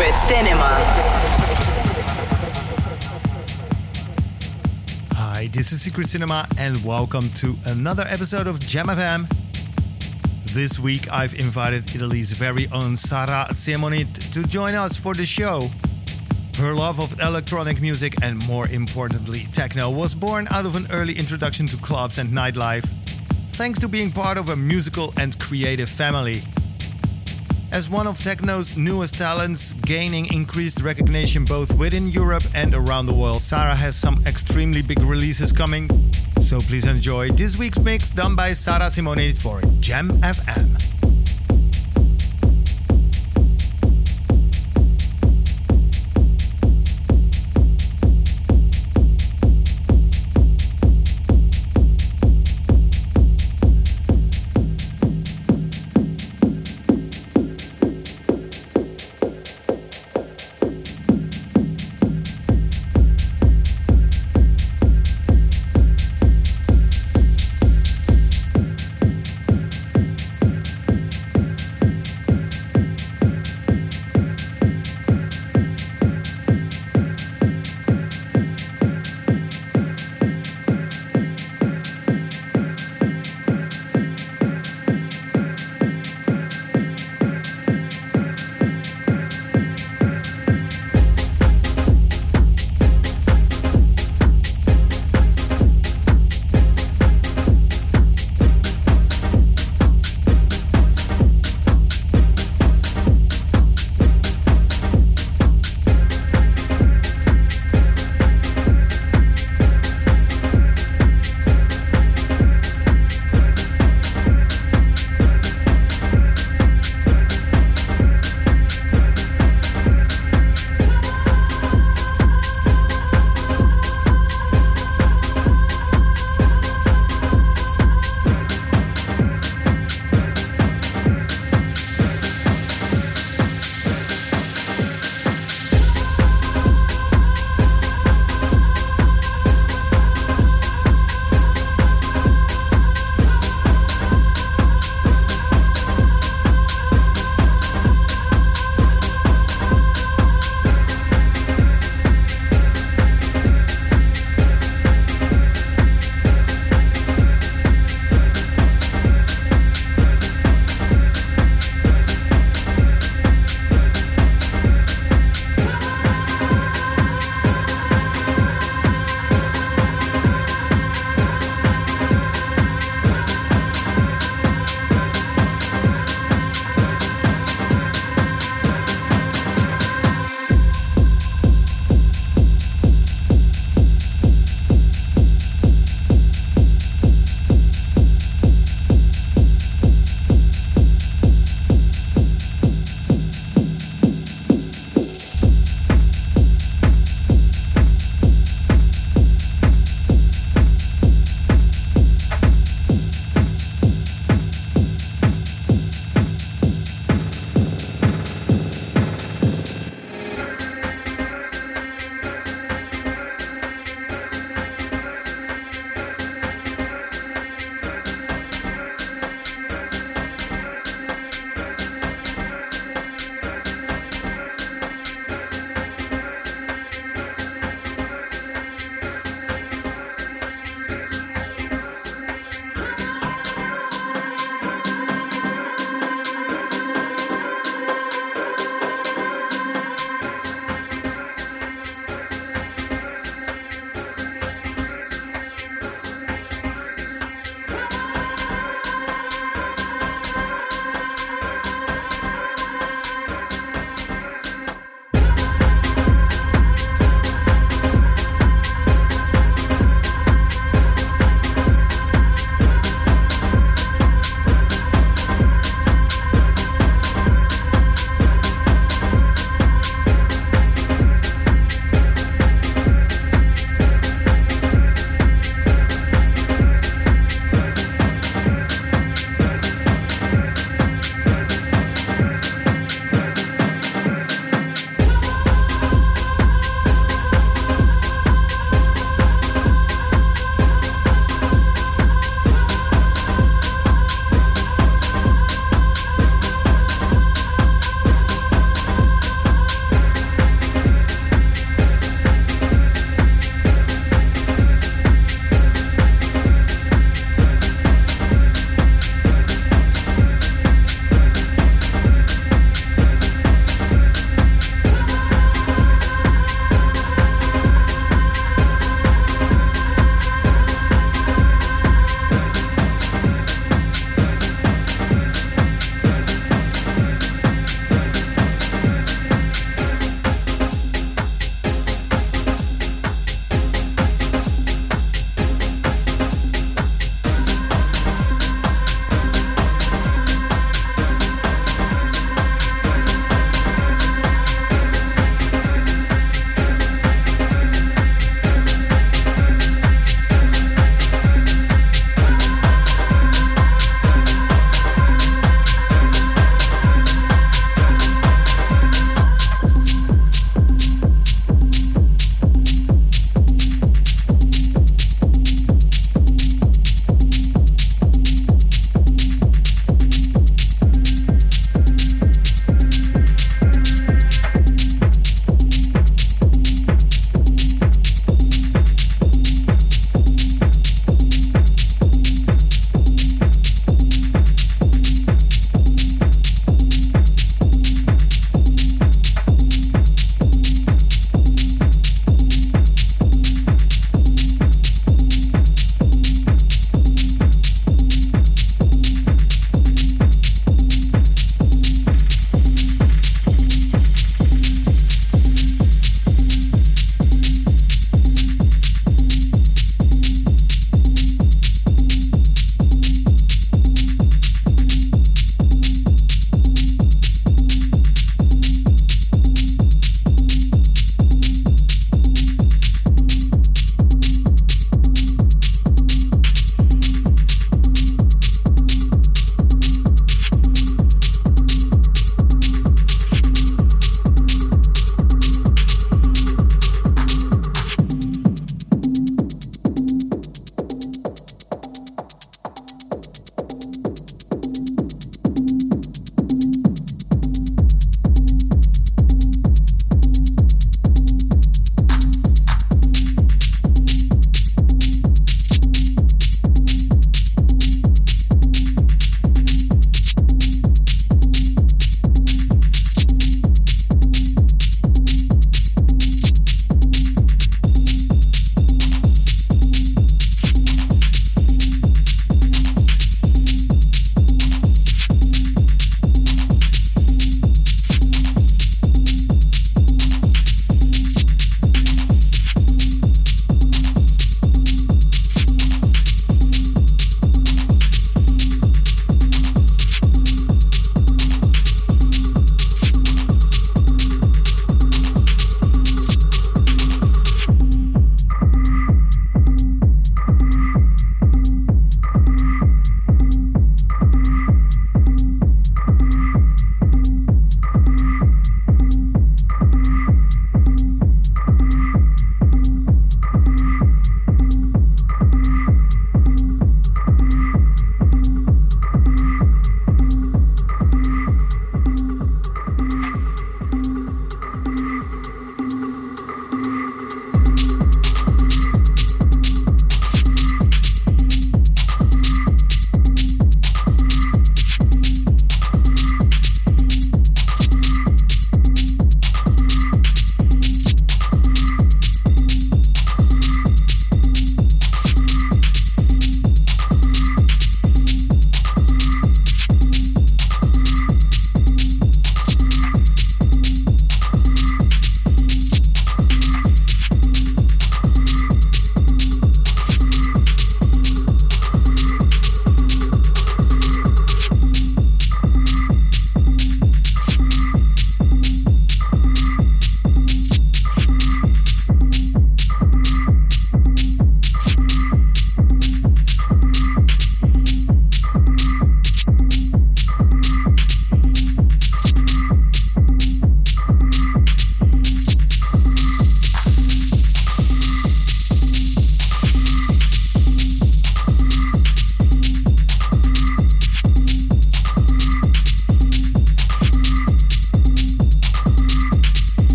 Secret Cinema. Hi, this is Secret Cinema, and welcome to another episode of Jam FM. This week, I've invited Italy's very own Sara Simonit to join us for the show. Her love of electronic music and, more importantly, techno was born out of an early introduction to clubs and nightlife, thanks to being part of a musical and creative family. As one of techno's newest talents, gaining increased recognition both within Europe and around the world, Sara has some extremely big releases coming. So please enjoy this week's mix done by Sara Simonit for Jam FM.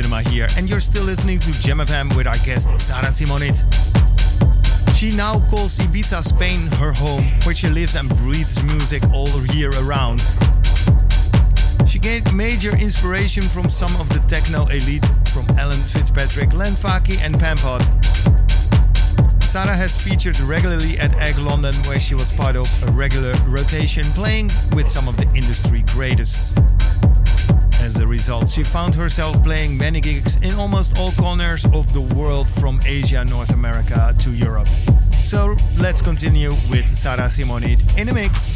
Here, and you're still listening to Gem FM with our guest Sara Simonit. She now calls Ibiza, Spain her home, where she lives and breathes music all year around. She gained major inspiration from some of the techno elite from Alan Fitzpatrick, Len Faki and Pan-Pot. Sara has featured regularly at Egg London, where she was part of a regular rotation playing with some of the industry greatest. As a result, she found herself playing many gigs in almost all corners of the world from Asia, North America to Europe. So let's continue with Sara Simonit in the mix.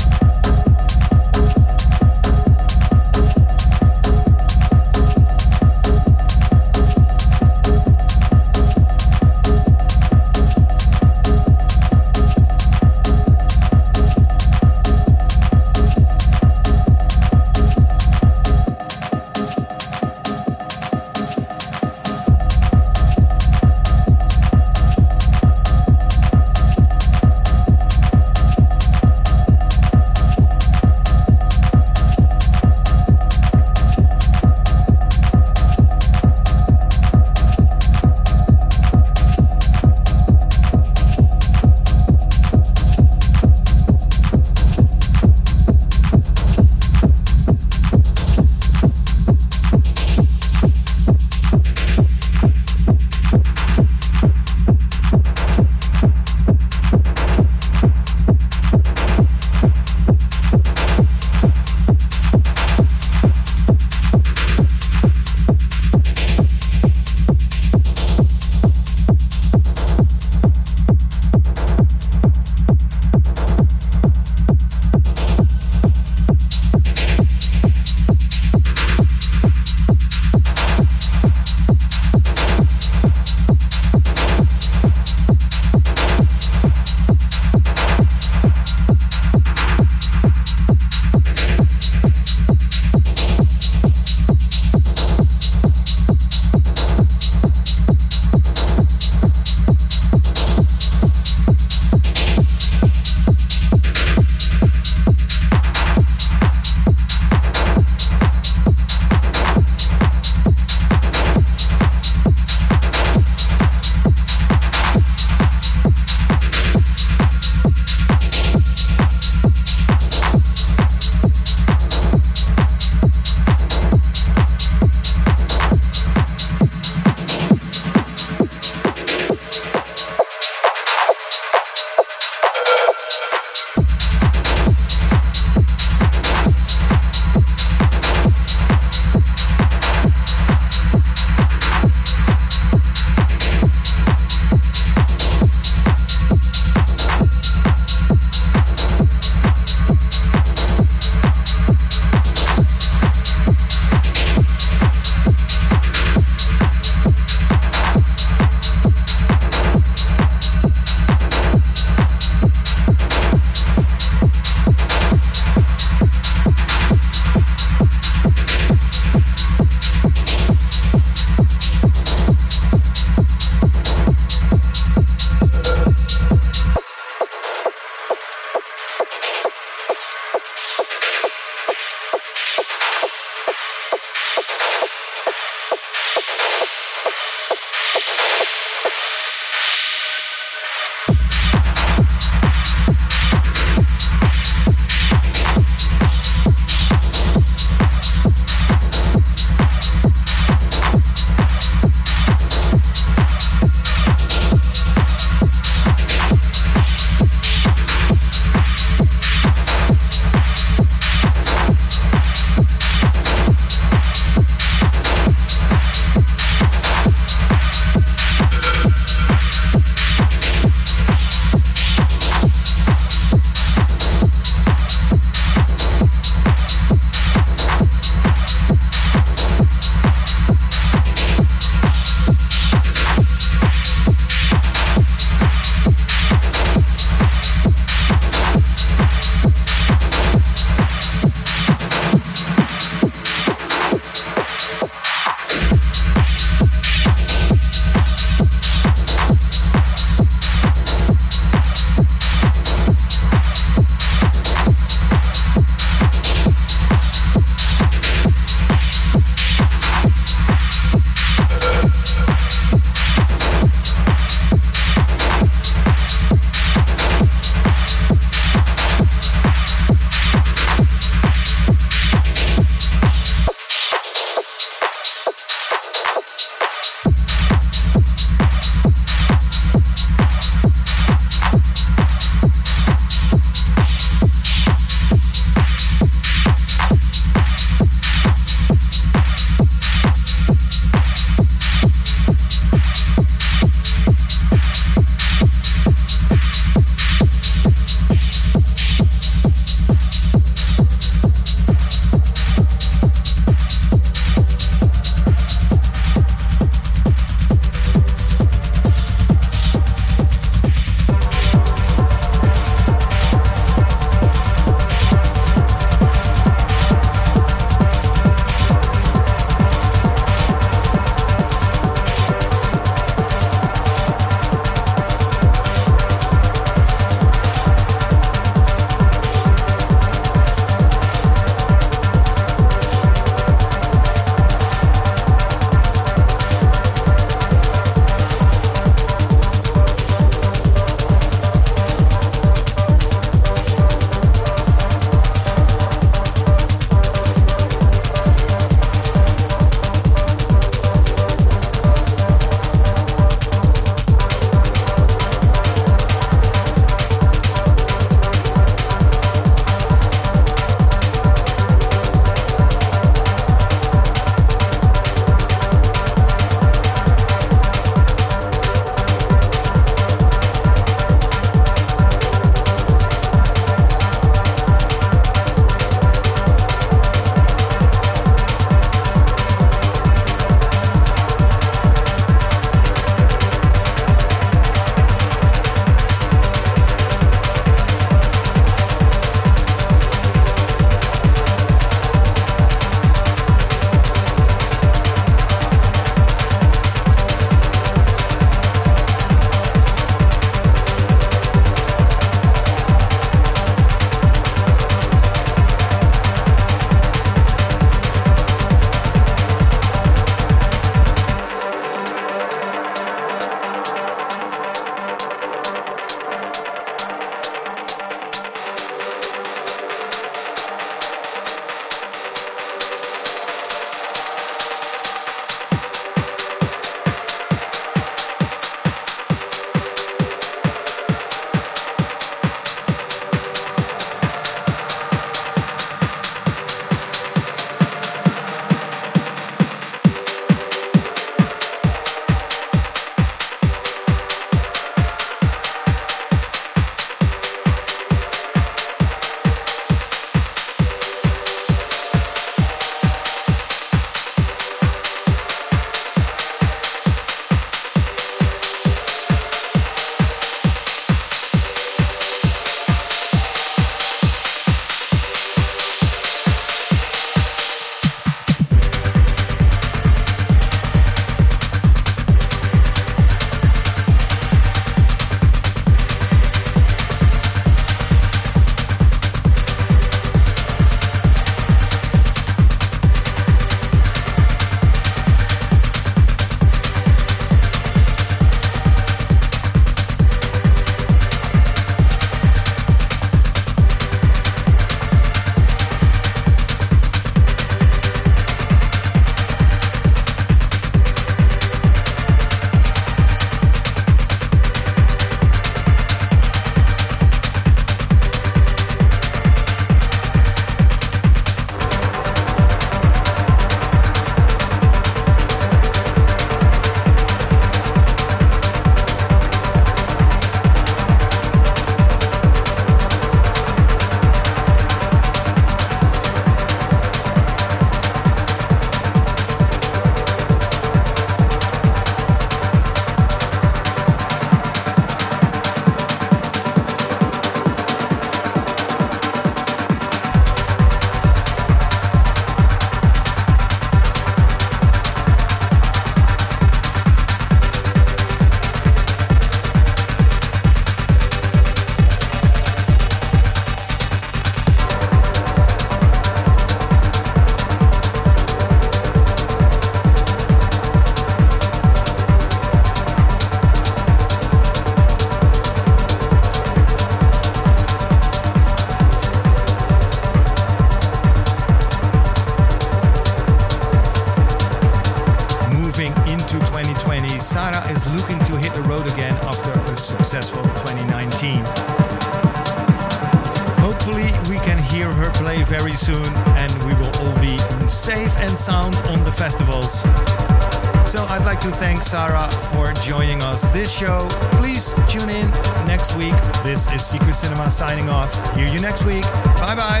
Show. Please tune in next week. This is Secret Cinema signing off. Hear you next week. Bye bye.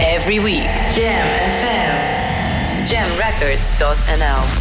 Every week, Jam FM. Jamrecords.nl